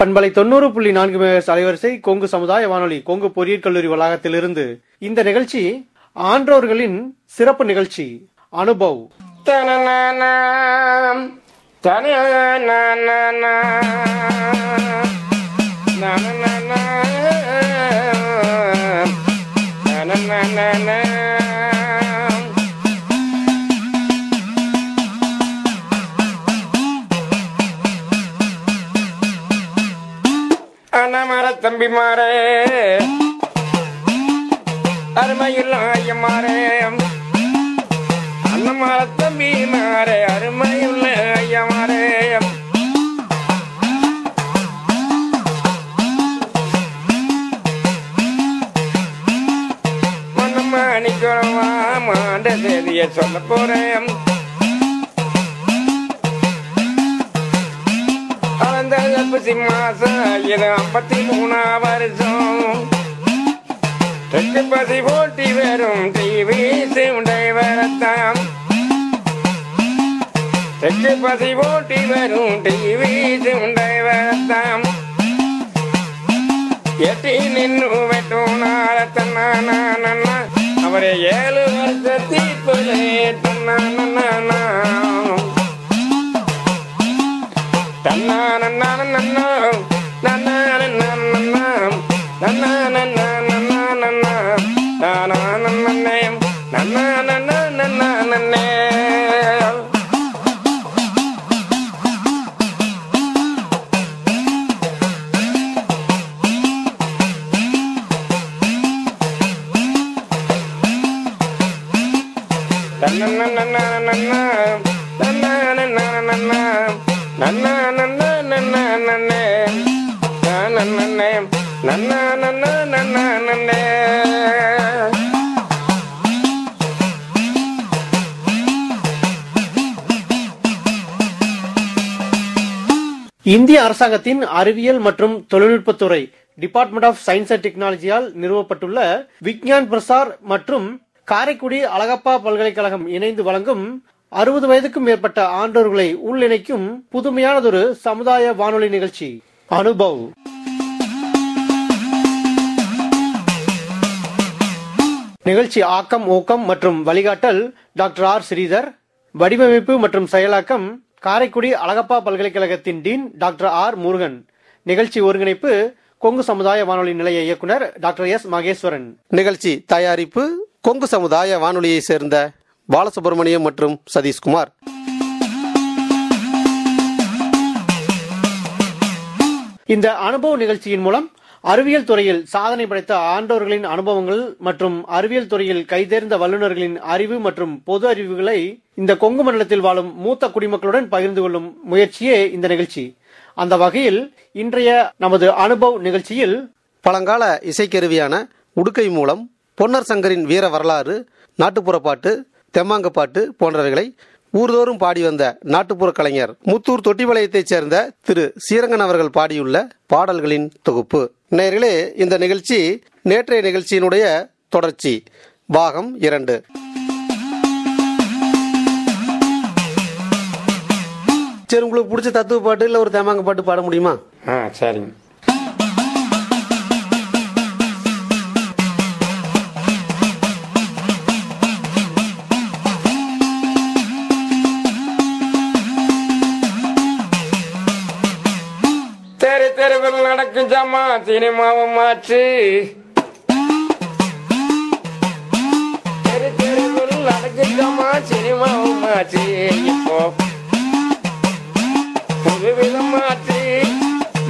பண்பலை தொண்ணூறு புள்ளி நான்கு மேகஸ் அலைவரிசை கொங்கு சமுதாய வானொலி கொங்கு பொறியியல் கல்லூரி வளாகத்திலிருந்து. இந்த நிகழ்ச்சி ஆன்றோர்களின் சிறப்பு நிகழ்ச்சி அனுபவ். தன தம்பிமாரே. அருமையில் ஐயமாறே அண்ணமார தம்பி மாறே அருமையுள்ள ஐயமாறே மன்னமாணிக்குறவா மாண்ட செய்திய சொல்ல போறேன். அந்த மாசம் இது ஐம்பத்தி மூணா வருஷம். தெற்கு பசி போட்டி வரும் டிவி சிவுண்டை வரத்தான். தெற்கு பசி போட்டி வரும் டிவி சிவுண்டை வரத்தாம் எட்டி நின்று வெட்டும் நாரத்தன்னா அவரை ஏழு வருஷத்தி வருஷத்திற்குள்ளே தன்னா na na na na na இந்திய அரசாங்கத்தின் அறிவியல் மற்றும் தொழில்நுட்பத்துறை டிபார்ட்மெண்ட் ஆஃப் சயின்ஸ் அண்ட் டெக்னாலஜியால் நிறுவப்பட்டுள்ள விக்ஞான் பிரசார் மற்றும் காரைக்குடி அழகப்பா பல்கலைக்கழகம் இணைந்து வழங்கும் அறுபது வயதுக்கும் மேற்பட்ட ஆண்டோர்களை உள்ளிணைக்கும் புதுமையானதொரு சமுதாய வானொலி நிகழ்ச்சி அனுபவ். நிகழ்ச்சி ஆக்கம் ஊக்கம் மற்றும் வழிகாட்டல் டாக்டர் ஆர். ஸ்ரீதர் வடிவமைப்பு மற்றும் செயலாக்கம் காரைக்குடி அழகப்பா பல்கலைக்கழகத்தின் டீன் டாக்டர் ஆர் முருகன். நிகழ்ச்சி ஒருங்கிணைப்பு கொங்கு சமுதாய வானொலி நிலைய இயக்குனர் டாக்டர் எஸ் மகேஸ்வரன். நிகழ்ச்சி தயாரிப்பு கொங்கு சமுதாய வானொலியை சேர்ந்த பாலசுப்ரமணியம் மற்றும் சதீஷ்குமார். இந்த அனுபவ நிகழ்ச்சியின் மூலம் அறிவியல் துறையில் சாதனை படைத்த ஆண்டோர்களின் அனுபவங்கள் மற்றும் அறிவியல் துறையில் கைதேர்ந்த வல்லுநர்களின் அறிவு மற்றும் பொது அறிவுகளை இந்த கொங்கு மண்டலத்தில் வாழும் மூத்த குடிமக்களுடன் பகிர்ந்து கொள்ளும் முயற்சியே இந்த நிகழ்ச்சி. அந்த வகையில் இன்றைய நமது அனுபவ் நிகழ்ச்சியில் பழங்கால இசைக்கருவியான உடுக்கை மூலம் பொன்னர் சங்கரின் வீர வரலாறு நாட்டுப்புற பாட்டு தெம்மாங்க பாட்டு போன்றவைகளை ஊர்தோறும் பாடி வந்த நாட்டுப்புற கலைஞர் முத்தூர் தொட்டிபாளையத்தைச் சேர்ந்த திரு. சீரங்கன் அவர்கள் பாடியுள்ள பாடல்களின் தொகுப்பு. நேர்களே இந்த நிகழ்ச்சி நேற்றைய நிகழ்ச்சியினுடைய தொடர்ச்சி. பாகம் இரண்டு. சரி உங்களுக்கு பிடிச்ச தத்துவ பாட்டு இல்ல ஒரு தேமாங்க பாட்டு பாட முடியுமா? ஆ சரிங்க. நடக்கும் ஜாமா சினிமாவும் மாற்று. தெரு தெருவில் நடக்கும் ஜாமா சினிமாவும் மாற்று. இப்போ புதுவிதம் மாற்றி.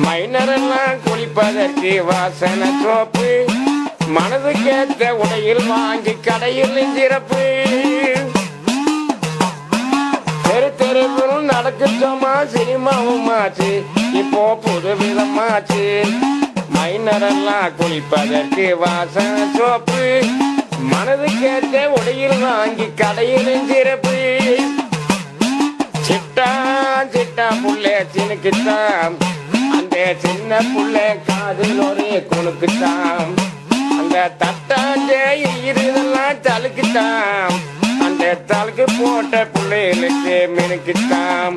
மைனரெல்லாம் குளிப்பதற்கு வாசனை சோப்பு. மனதுக்கேத்த உடையில் வாங்கி கடையில் சிறப்பு தெரு தெருவில் நடக்கட்டோமா சினிமாவும் ஆச்சு இப்போ புது விதமாச்சு மைனரெல்லாம் குளிப்பதற்கு வாசனை சோப்பு. மனது கேட்ட உடையில் வாங்கி கடையிலும் சிறப்பு சிட்டா சிட்டா புள்ளே சினுக்குத்தான். அந்த சின்ன புள்ளே காதில் ஒரு குணுக்குத்தான் அந்த தட்டாஞ்சே இருதெல்லாம் தலுக்குத்தான் அந்த தலுக்கு போட்ட பிள்ளைகளுக்கு மினுக்குத்தான்.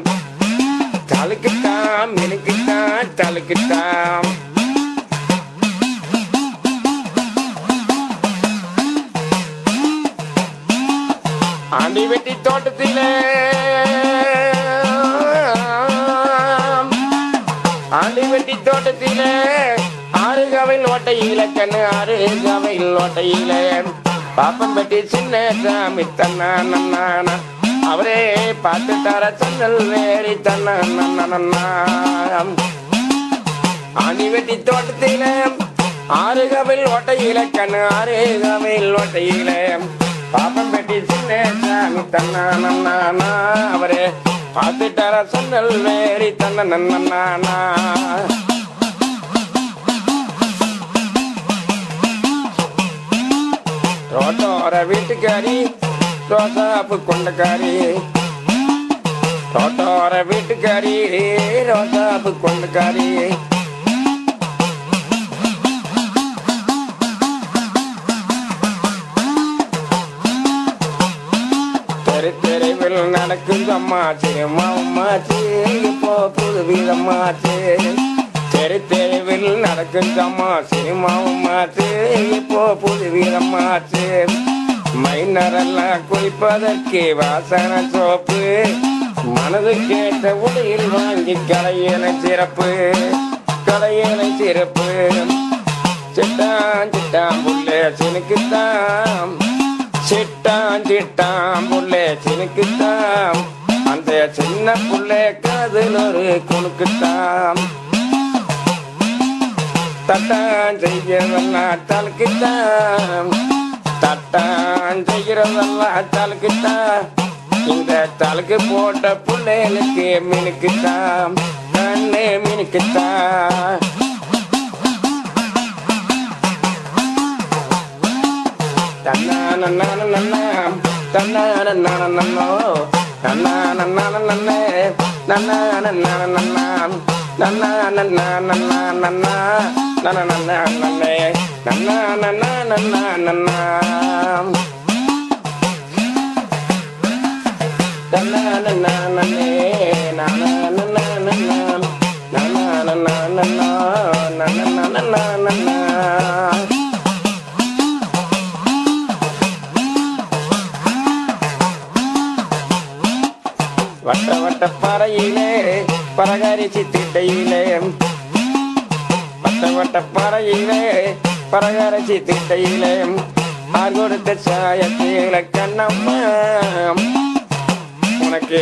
அழுக்குத்தான் எனக்குத்தான் தலுக்குத்தான். ஆண்டி வெட்டி தோட்டத்திலே. ஆண்டி வெட்டி தோட்டத்திலே. ஆறு ஓட்டையில கண்ணு ஆறு ஓட்டையில. பாப்பன் பெட்டி சின்ன சாமி தன்னா நன்னானா அவரே பார்த்து தர சன்னல் வேறி தன்ன அணிவெட்டி தோட்டத்தில ஆறு கவையில் ஓட்டையில கண்ணு ஆறு கவையில் ஓட்டையில. பாப்பம் பெட்டி சின்ன சாமி தன்னா நன்னானா அவரே பார்த்துட்டார சொன்னல் வேறி தன்ன நன்னானா ரோட்டோர வீட்டுக்காரி ரோசாப்பு கொண்டக்காரி. தோட்டோர வீட்டுக்காரி ரோசாப்பு கொண்டக்காரி. தெரு தெருவில் நடக்கும் அம்மாச்சு அம்மாச்சு இப்போ புது வீதம்மாச்சு தெரு தெருவில் நடக்கும் அம்மாச்சு அம்மாச்சு இப்போ புது வீதம்மாச்சு மைனரெல்லாம் குளிப்பதற்கு வாசன சோப்பு. மனது கேட்ட உடையில் வாங்கி கலையலை சிறப்பு. கலையலை சிறப்பு. சிட்டான் சிட்டான் புள்ளே சினுக்குத்தாம் சிட்டான் சிட்டான் புள்ளே சினுக்குத்தாம் அந்த சின்ன புள்ளே காதில் ஒரு குணுக்குத்தாம் தட்டான் செய்யறதெல்லாம் தலுக்குத்தான். தட்டான் செய்யறதெல்லாம் தலுக்குத்தான் இந்த தலுக்கு போட்ட பிள்ளைகளுக்கு மினுக்குத்தான் கண்ணே மினுக்குத்தான் தன்னானன்னானன்னே, தன்னானன்னானன்னோ, தன்னானன்னானன்னே, நன்னானன்னானன்னா, நன்னானன்னானன்னானன்னா, நனனன்னானன்னே, நன்னானன்னானன்னானன்னா. தன்னானன்னானன்னே, நனானன்னானன்னா, நனானன்னானன்னா, நனனன்னானன்னா. வட்ட வட்ட பாறையிலே பரகரிசி திட்டையிலே வட்ட வட்ட பறையிலே பரகரசி திட்டையிலே ஆர் கொடுத்த சாயத்தில கண்ணம்மா. உனக்கு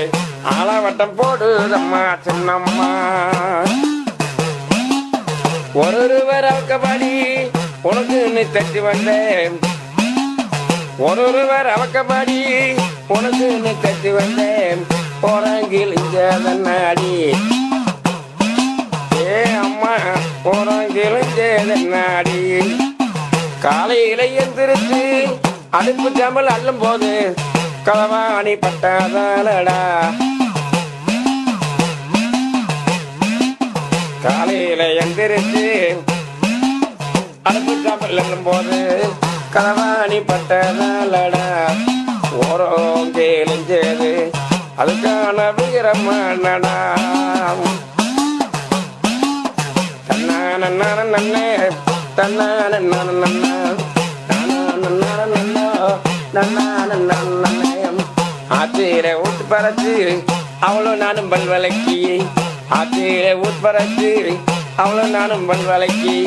ஆலவட்டம் போடுதம்மா சின்னம்மா. ஒருவர் அவக்கபடி உனக்கு நீ தட்டி வந்தேன். ஒருவர் அவக்கபடி உனக்கு நீ தட்டி வந்தேன். போறாங்கில் இங்க நாடி ஏ அம்மா போறாங்கில் இங்க நாடி காலை இளையந்திருச்சு அடுப்பு ஜம்பல் அள்ளும் போது களவாணி பட்டாதாலடா காலையில எந்திரிச்சு அடுப்பு ஜம்பல் அள்ளும் போது களவாணி பட்டதாலடா ஓரம் கேளிஞ்சது அதுக்கான வீரமானடா தன்னான நன்னே. ஆத்திர ஊட்டு பறச்சு அவளும் நானும் பல் வளைக்கி. ஆத்திர உட்பரத்து பறச்சு அவளும் நானும் பல் வளைக்கி.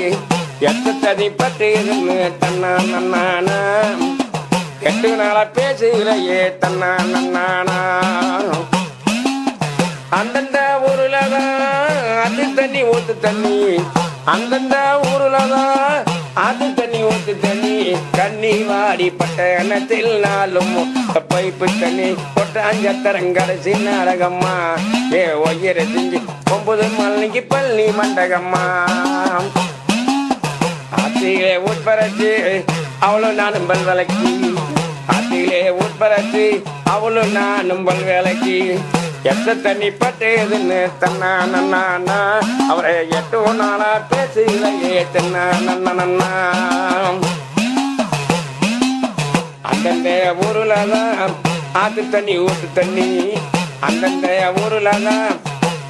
எத்த ததி இருந்து தன்னா நன்னானா எட்டு நாளா பேசுகிறையே தன்னா நன்னானா அந்தந்த ஊருல தான் அது தண்ணி ஊத்து தண்ணி. அந்தந்த ஊருல தான் அது தண்ணி ஊத்து தண்ணி. கண்ணி வாடி பட்ட எண்ணத்தில் நாளும் பைப்பு தண்ணி. கொட்டாஞ்சத்தரங்கடைசி நாடகம்மா. ஏ ஒய்யர செஞ்சு ஒன்பது மல்லிக்கு பள்ளி மண்டகம்மா. ஆத்திலே உட்பரச்சு அவளும் நானும் பல் விளக்கி. ஆத்திலே உட்பரச்சு அவளும் நானும் பல் விளக்கி. எத்த தண்ணி பட்டேதுன்னு தன்னா நன்னா அவரை எட்டு நாளா பேசுகிறையே தன்னா நன்னா அந்தந்த ஊருல தான் ஆத்து தண்ணி ஊத்து தண்ணி. அந்தந்த ஊருல தான்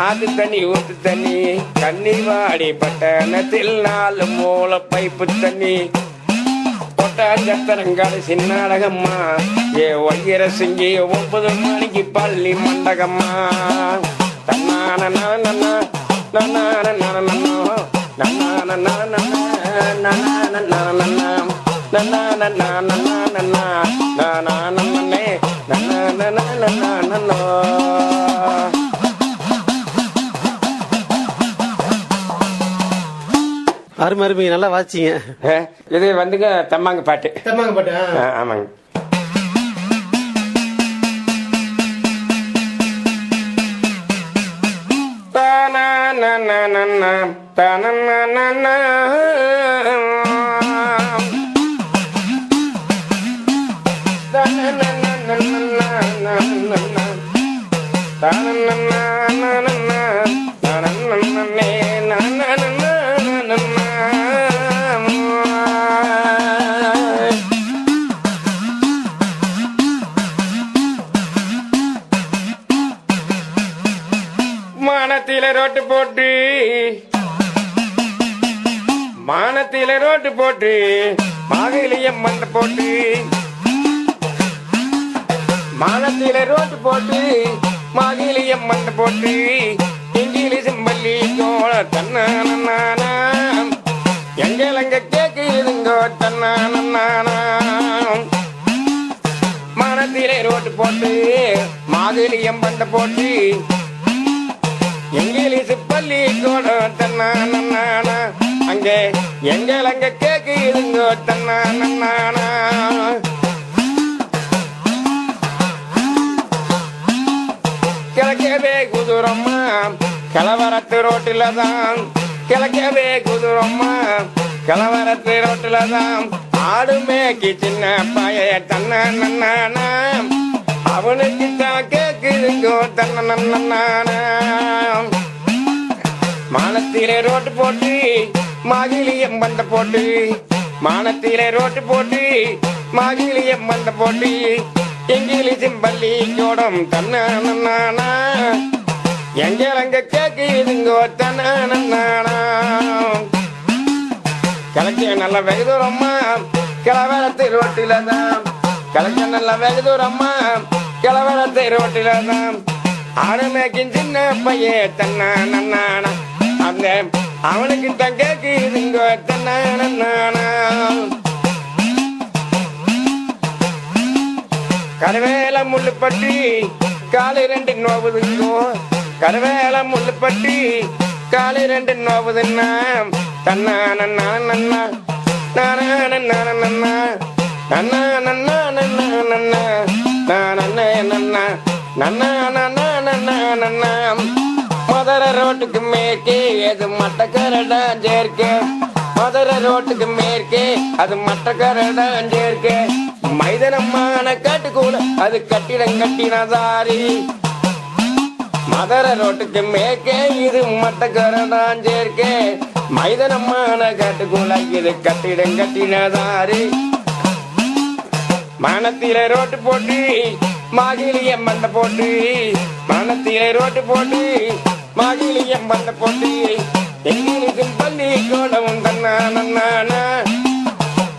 அது தண்ணி ஊத்து தண்ணி. கண்ணி வாடி பட்டணத்தில் நாலு மூல பைப்பு தண்ணி. கொட்டாஞ்சத்திரங்காடு சின்னாடகம்மா. ஏ ஒய்யர செஞ்சி ஒன்பது மணிக்கு பள்ளி மண்டகம்மா. தன்னான நன்னா அருமை அருமை. நல்லா வாச்சிங்க ஆ, இது வந்துங்க தம்மாங்க பாட்டு. தம்மாங்க பாட்டு ஆமாங்க. தானானானானா, மானத்தில ரோட்டு போட்டு. மானத்தில ரோட்டு போட்டு. மாகையிலேயே மண்டை போட்டு. மானத்தில ரோட்டு போட்டு. மாகையிலேயே மண்டை போட்டு. இங்கிலீஷும் பள்ளி கோல தன்னானா எங்களங்க கேக்குதுங்கோ தன்னான மானத்திலே ரோட்டு போட்டு. மாதிரியம் பண்ட போட்டு. இங்கிலீஷ் பள்ளி கூட தன்னானா அங்கே எங்கள் அங்க கேக்குதுங்க தன்னானா கிழக்கவே குதிரம்மா கலவரத்து ரோட்டில தான். கிழக்கவே குதிரம்மா கலவரத்து ரோட்டில தான். ஆடு மேய்க்கு சின்ன பாய தன்னா நன்னானா அவனுக்கு தான் கேக்குதுங்கோ தன்ன மானத்திலே ரோட்டு போட்டு மாகிலியம் வந்த போட்டு மானத்திலே ரோட்டு போட்டு மாகிலியம் வந்த போட்டு இங்கிலீஷும் பள்ளி கோடம் தன்னானா எங்கள் அங்க கேக்குதுங்கோ தன்னானா கிழக்க நல்ல வெகு தூரம்மா கிளவரத்து ரோட்டில தான். கிழக்க நல்ல வெகு தூரம்மா கிளவரத்து ரோட்டில தான் ஆடு மேய்க்கும் சின்ன பைய தன்னா நன்னானா அந்த அவனுக்கு தான் கேக்குதுங்க தன்னா நன்னானா கருவேல முள்ளுப்பட்டி காலை ரெண்டு நோவுதுங்கோ கருவேல முள்ளுப்பட்டி காலை ரெண்டு நோவுதுன்னா தன்னா நன்னா நன்னா. நானா நன்னா நன்னா. நன்னா நன்னா நன்னா நன்னா. நானே நன்னா நன்னா. ரோட்டுக்கு மேற்கே அது மட்டக்கரடா சேர்க்க. மதுர ரோட்டுக்கு மேற்கே அது மட்டக்கரடா சேர்க்க. மைதனமான காட்டுக்கூட அது கட்டிடம் கட்டினதாரி மதுர ரோட்டுக்கு மேற்கே இது மட்டக்கரடான் சேர்க்கே. மைதனமான காட்டுக்குள்ள இது கட்டிடம் கட்டினதாரி மனத்தில ரோட்டு போட்டு மாகிலியம் மண்டை போட்டு மனத்தில ரோட்டு போட்டு மாகிலியம் மண்டை போட்டு எங்களுக்கும் பள்ளி கோடம் தன்னா நன்னானா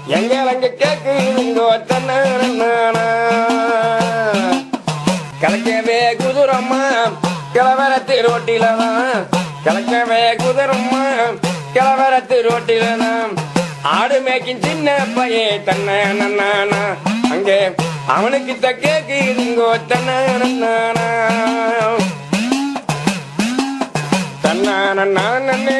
எங்க அங்க கேக்குதுங்கோ தன்னா குதிரம்மா கிளவரத்து ரோட்டில தான் கிழக்கவே குதிரம்மா கிளவரத்து ரோட்டில தான் ஆடு மேய்க்கும் சின்ன பைய தன்ன நன்னானா அங்கே அவனுக்கு தக்கேக்குதுங்கோ தன்ன நன்னானா தன்னான நானே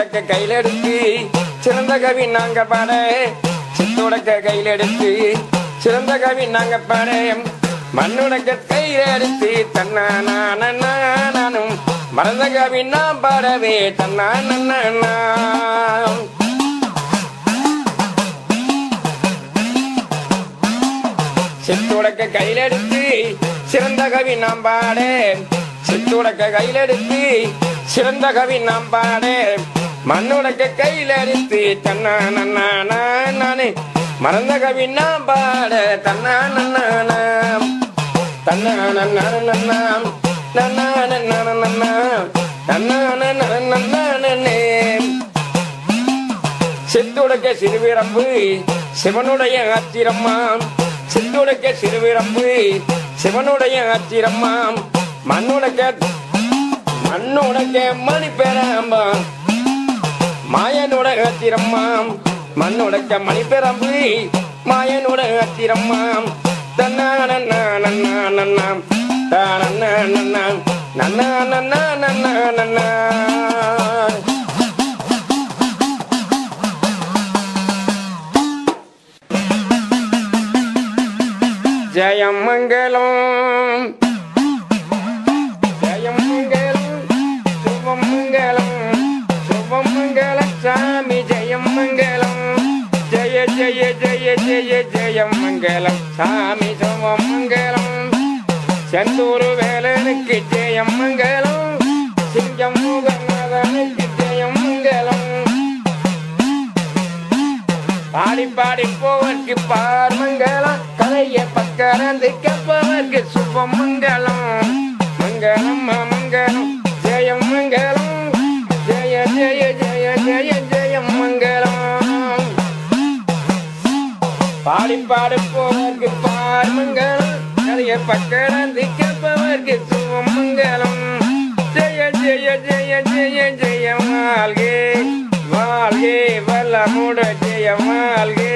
சித்துடக்க கையில் எடுத்து சிறந்த கவி நாங்க பாட சித்துடக்க கையில் எடுத்து சிறந்த கவி நாங்க பாட மண்ணுடக்க கையில் எடுத்து தன்னானும் மறந்த கவி நான் பாடவே தன்னான சித்துடக்க கையில் எடுத்து சிறந்த கவி நாம் பாடேன் சித்துடக்க கையில் எடுத்து சிறந்த கவி நாம் பாடேன் மண்ணுடைக்க கையில் அடித்து தன்னா நன்னா நானே மறந்த கவி நான் பாட தன்னா நன்னா நாம் தன்னா நன்னா நன்னாம் நன்னா நன்னா நன்னா நன்னா நன்னா நன்னா நன்னே சித்துடைக்க சிறுவிரம்பு சிவனுடைய ஆத்திரம்மாம் சித்துடைக்க சிறுவிரம்பு சிவனுடைய ஆத்திரம்மாம் மண்ணுடைக்க மண்ணுடைக்க மணி பேராம்பாம் மாயனோட அத்திரம்மாம் மண்ணுடைக்க மணி பெரம்பு மாயனோட அத்திரம்மாம் தன்னானன்னாம் தானன்னாம் நன்னா நன்னா. நன்னா நன்னா. ஜெயமங்கலம் சாமி ஜெயம் மங்களம் ஜெய ஜெய ஜெய ஜெய ஜெயம் மங்களம் சாமி சுபம் மங்களம் செந்தூர் வேலனுக்கு ஜெயம் மங்களம் சிங்கம் முகநாதனுக்கு ஜெயம் மங்களம் பாடி பாடி போவர்க்கு பார் மங்களம் கலைய பக்கரந்து கப்பவர்க்கு சுபம் மங்களம் மங்களம் மங்களம் பாடி பாடுப்பவர்க்கு பார்மங்கலம் நிறைய பக்கடந்து கேட்பவர்க்கு சுமங்கலம் ஜெய ஜெய ஜெய ஜெய ஜெய வாழ்கே வாழ்கே வல்லமுட ஜெய வாழ்கே.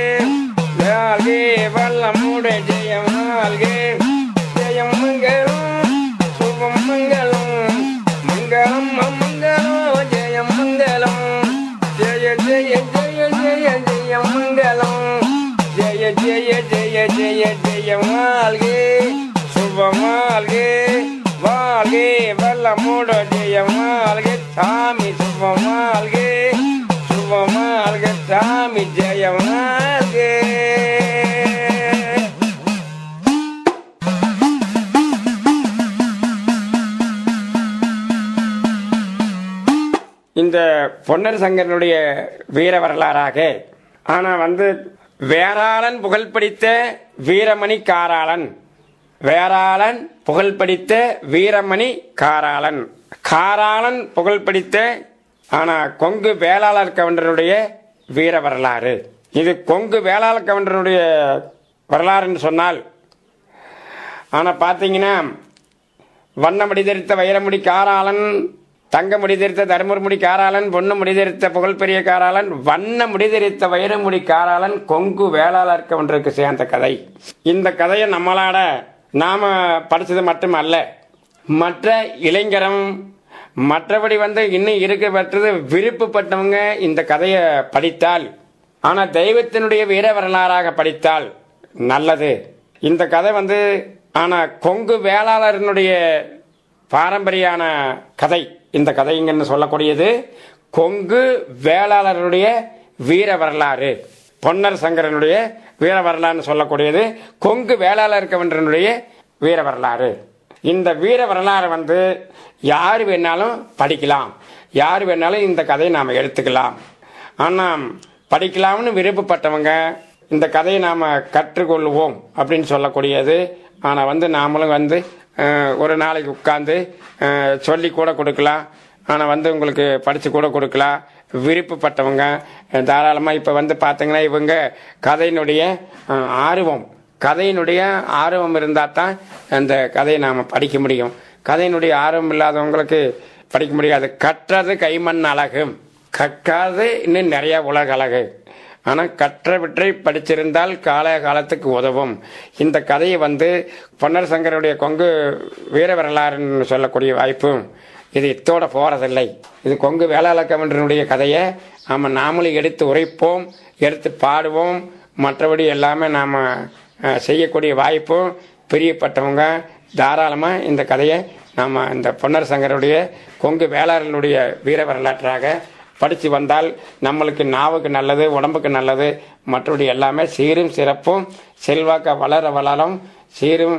பொன்னர் சங்கரனுடைய வீர வரலாறாக. ஆனா வந்து வேறாளன் புகழ் படித்த வீரமணி காராளன் வேறாளன் புகழ் படித்த வீரமணி காராளன் காராளன் புகழ் படித்த ஆனா கொங்கு வேளாளர் கவுண்டருடைய வீர வரலாறு. இது கொங்கு வேளாளர் கவுண்டருடைய வரலாறுன்னு சொன்னால் ஆனா பாத்தீங்கன்னா வண்ணமடிதரித்த வைரமுடி காராளன் தங்க முடிதெரித்த தருமர்முடி காராளன் பொண்ணு முடிதெரித்த புகழ்பெரிய காராளன் வண்ண முடிதெரித்த வைரமுடி காராளன் கொங்கு வேளாளர் ஒன்றுக்கு சேர்ந்த கதை. இந்த கதையை நம்மளாட நாம் படித்தது மட்டும் அல்ல மற்ற இளைஞரும் மற்றபடி வந்து இன்னும் இருக்க பெற்றது விருப்பப்பட்டவங்க இந்த கதையை படித்தால் ஆனால் தெய்வத்தினுடைய வீர வரலாறாக படித்தால் நல்லது. இந்த கதை வந்து ஆனால் கொங்கு வேளாளரனுடைய பாரம்பரியான கதை. இந்த கதைங்கன்னு சொல்லக்கூடியது கொங்கு வேளாளருடைய வீர வரலாறு. பொன்னர் சங்கரனுடைய வீர வரலாறுன்னு சொல்லக்கூடியது கொங்கு வேளாளர் கவன்றனுடைய வீர வரலாறு. இந்த வீர வரலாறு வந்து யார் வேணாலும் படிக்கலாம். யார் வேணாலும் இந்த கதையை நாம் எடுத்துக்கலாம். ஆனால் படிக்கலாம்னு விருப்பப்பட்டவங்க இந்த கதையை நாம் கற்றுக்கொள்வோம் அப்படின்னு சொல்லக்கூடியது. ஆனால் வந்து நாமளும் வந்து ஒரு நாளைக்கு உட்காந்து சொல்லி கூட கொடுக்கலாம். ஆனால் வந்து உங்களுக்கு படித்து கூட கொடுக்கலாம். விருப்பப்பட்டவங்க தாராளமாக இப்போ வந்து பார்த்தீங்கன்னா இவங்க கதையினுடைய ஆர்வம். கதையினுடைய ஆர்வம் இருந்தால் தான் அந்த கதையை நாம் படிக்க முடியும். கதையினுடைய ஆர்வம் இல்லாதவங்களுக்கு படிக்க முடியாது. கற்றது கைமண் அழகு கற்காது இன்னும் நிறையா உலக அழகு. ஆனால் கற்றவற்றை படித்திருந்தால் கால காலத்துக்கு உதவும். இந்த கதையை வந்து பொன்னர் சங்கருடைய கொங்கு வீர வரலாறுன்னு சொல்லக்கூடிய வாய்ப்பும் இது இத்தோட போறதில்லை. இது கொங்கு வேளாளக்கமன்றனுடைய கதையை நாம நாமளும் எடுத்து உரைப்போம் எடுத்து பாடுவோம். மற்றபடி எல்லாமே நாம் செய்யக்கூடிய வாய்ப்பும் பிரியப்பட்டவங்க தாராளமாக இந்த கதையை நாம் இந்த பொன்னர் சங்கருடைய கொங்கு வேளாளர்களுடைய வீர வரலாற்றாக படித்து வந்தால் நம்மளுக்கு நாவுக்கு நல்லது உடம்புக்கு நல்லது. மற்றபடி எல்லாமே சீரும் சிறப்பும் செல்வாக்க வளர வளரும். சீரும்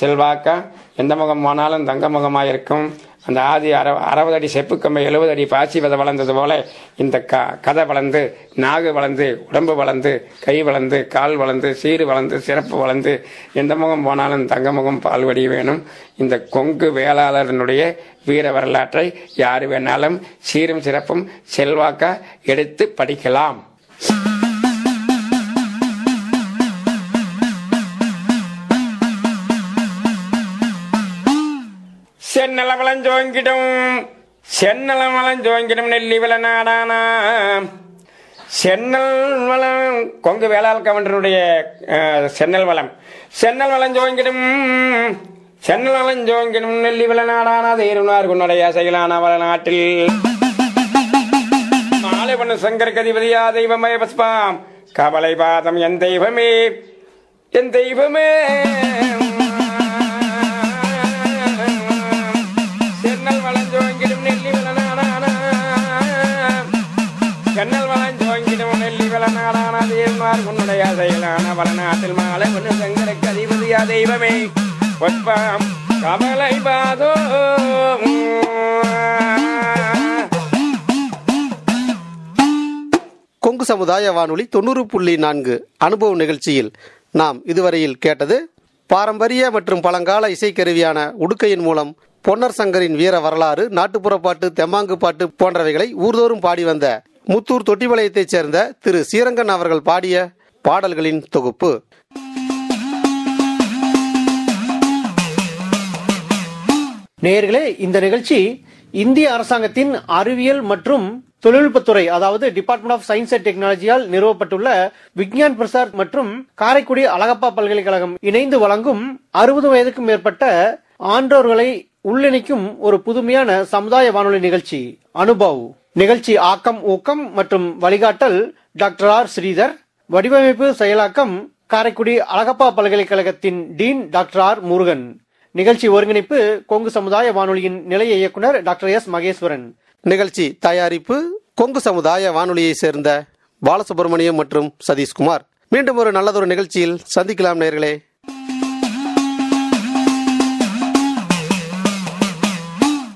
செல்வாக்க எந்த முகம் போனாலும் தங்க முகமாக இருக்கும் அந்த ஆதி அற அறுபது அடி செப்பு கம்பை எழுபது அடி பாசி விதை வளர்ந்தது போல இந்த க கதை வளர்ந்து நாகு வளர்ந்து உடம்பு வளர்ந்து கை வளர்ந்து கால் வளர்ந்து சீறு வளர்ந்து சிறப்பு வளர்ந்து எந்த முகம் போனாலும் தங்க முகம் பால்வடி வேணும். இந்த கொங்கு வேளாளரனுடைய வீர வரலாற்றை யார் வேணாலும் சீரும் சிறப்பும் செல்வாக்கா எடுத்து படிக்கலாம். சென்னல வளஞ்சோங்கிடும் சென்னல வளஞ்சோங்கிடும் நெல்லி வில நாடானா. சென்னல் வளம் கொங்கு வேளாள் கவண்டனுடைய சென்னல் வளம் சென்னல் வளஞ்சோங்கிடும் சென்னல் வளஞ்சோங்கிடும் நெல்லி வில நாடானா. தேருனார் குன்னுடைய செயலான வள நாட்டில் மாலை பண்ண சங்கர் கதிபதியா தெய்வமே பஸ்பாம் கவலை பாதம் என் தெய்வமே என் தெய்வமே. சென்னல் வளஞ்சோங்கிடும் நெல்லி விளநாடானா. சென்னல் வளஞ்சோங்கிடும் நெல்லி விளநாடானா. தேவனார் உன்னுடைய செயலான வளநாட்டில் மாலை ஒன்று சங்கருக்கு அதிபதியா தெய்வமே. பொற்பாம் கவலை பாதோ கொங்கு சமுதாய வானொலி தொண்ணூறு புள்ளி நான்கு அனுபவ நிகழ்ச்சியில் நாம் இதுவரையில் கேட்டது பாரம்பரிய மற்றும் பழங்கால இசைக்கருவியான உடுக்கையின் மூலம் பொன்னர் சங்கரின் வீர வரலாறு நாட்டுப்புற பாட்டு தெம்மாங்கு பாட்டு போன்றவைகளை ஊர்தோறும் பாடி வந்த முத்தூர் தொட்டிபாளையத்தைச் சேர்ந்த திரு சீரங்கன் அவர்கள் பாடிய பாடல்களின் தொகுப்பு. நேயர்களே இந்த நிகழ்ச்சி இந்திய அரசாங்கத்தின் அறிவியல் மற்றும் தொழில்நுட்பத்துறை அதாவது டிபார்ட்மெண்ட் ஆஃப் சயின்ஸ் அண்ட் டெக்னாலஜியால் நிறுவப்பட்டுள்ள விக்ஞான் பிரசாத் மற்றும் காரைக்குடி அழகப்பா பல்கலைக்கழகம் இணைந்து வழங்கும் அறுபது வயதுக்கும் மேற்பட்ட ஆன்றோர்களை உள்ளிணைக்கும் ஒரு புதுமையான சமுதாய வானொலி நிகழ்ச்சி அனுபவ். நிகழ்ச்சி ஆக்கம் ஊக்கம் மற்றும் வழிகாட்டல் டாக்டர் ஆர். ஸ்ரீதர். வடிவமைப்பு செயலாக்கம் காரைக்குடி அழகப்பா பல்கலைக்கழகத்தின் டீன் டாக்டர் ஆர். முருகன். நிகழ்ச்சி ஒருங்கிணைப்பு கொங்கு சமுதாய வானொலியின் நிலைய இயக்குனர் டாக்டர் எஸ். மகேஸ்வரன். நிகழ்ச்சி தயாரிப்பு கொங்கு சமுதாய வானொலியைச் சேர்ந்த பாலசுப்ரமணியம் மற்றும் சதீஷ்குமார். மீண்டும் ஒரு நல்லதொரு நிகழ்ச்சியில் சந்திக்கலாம் நேர்களே.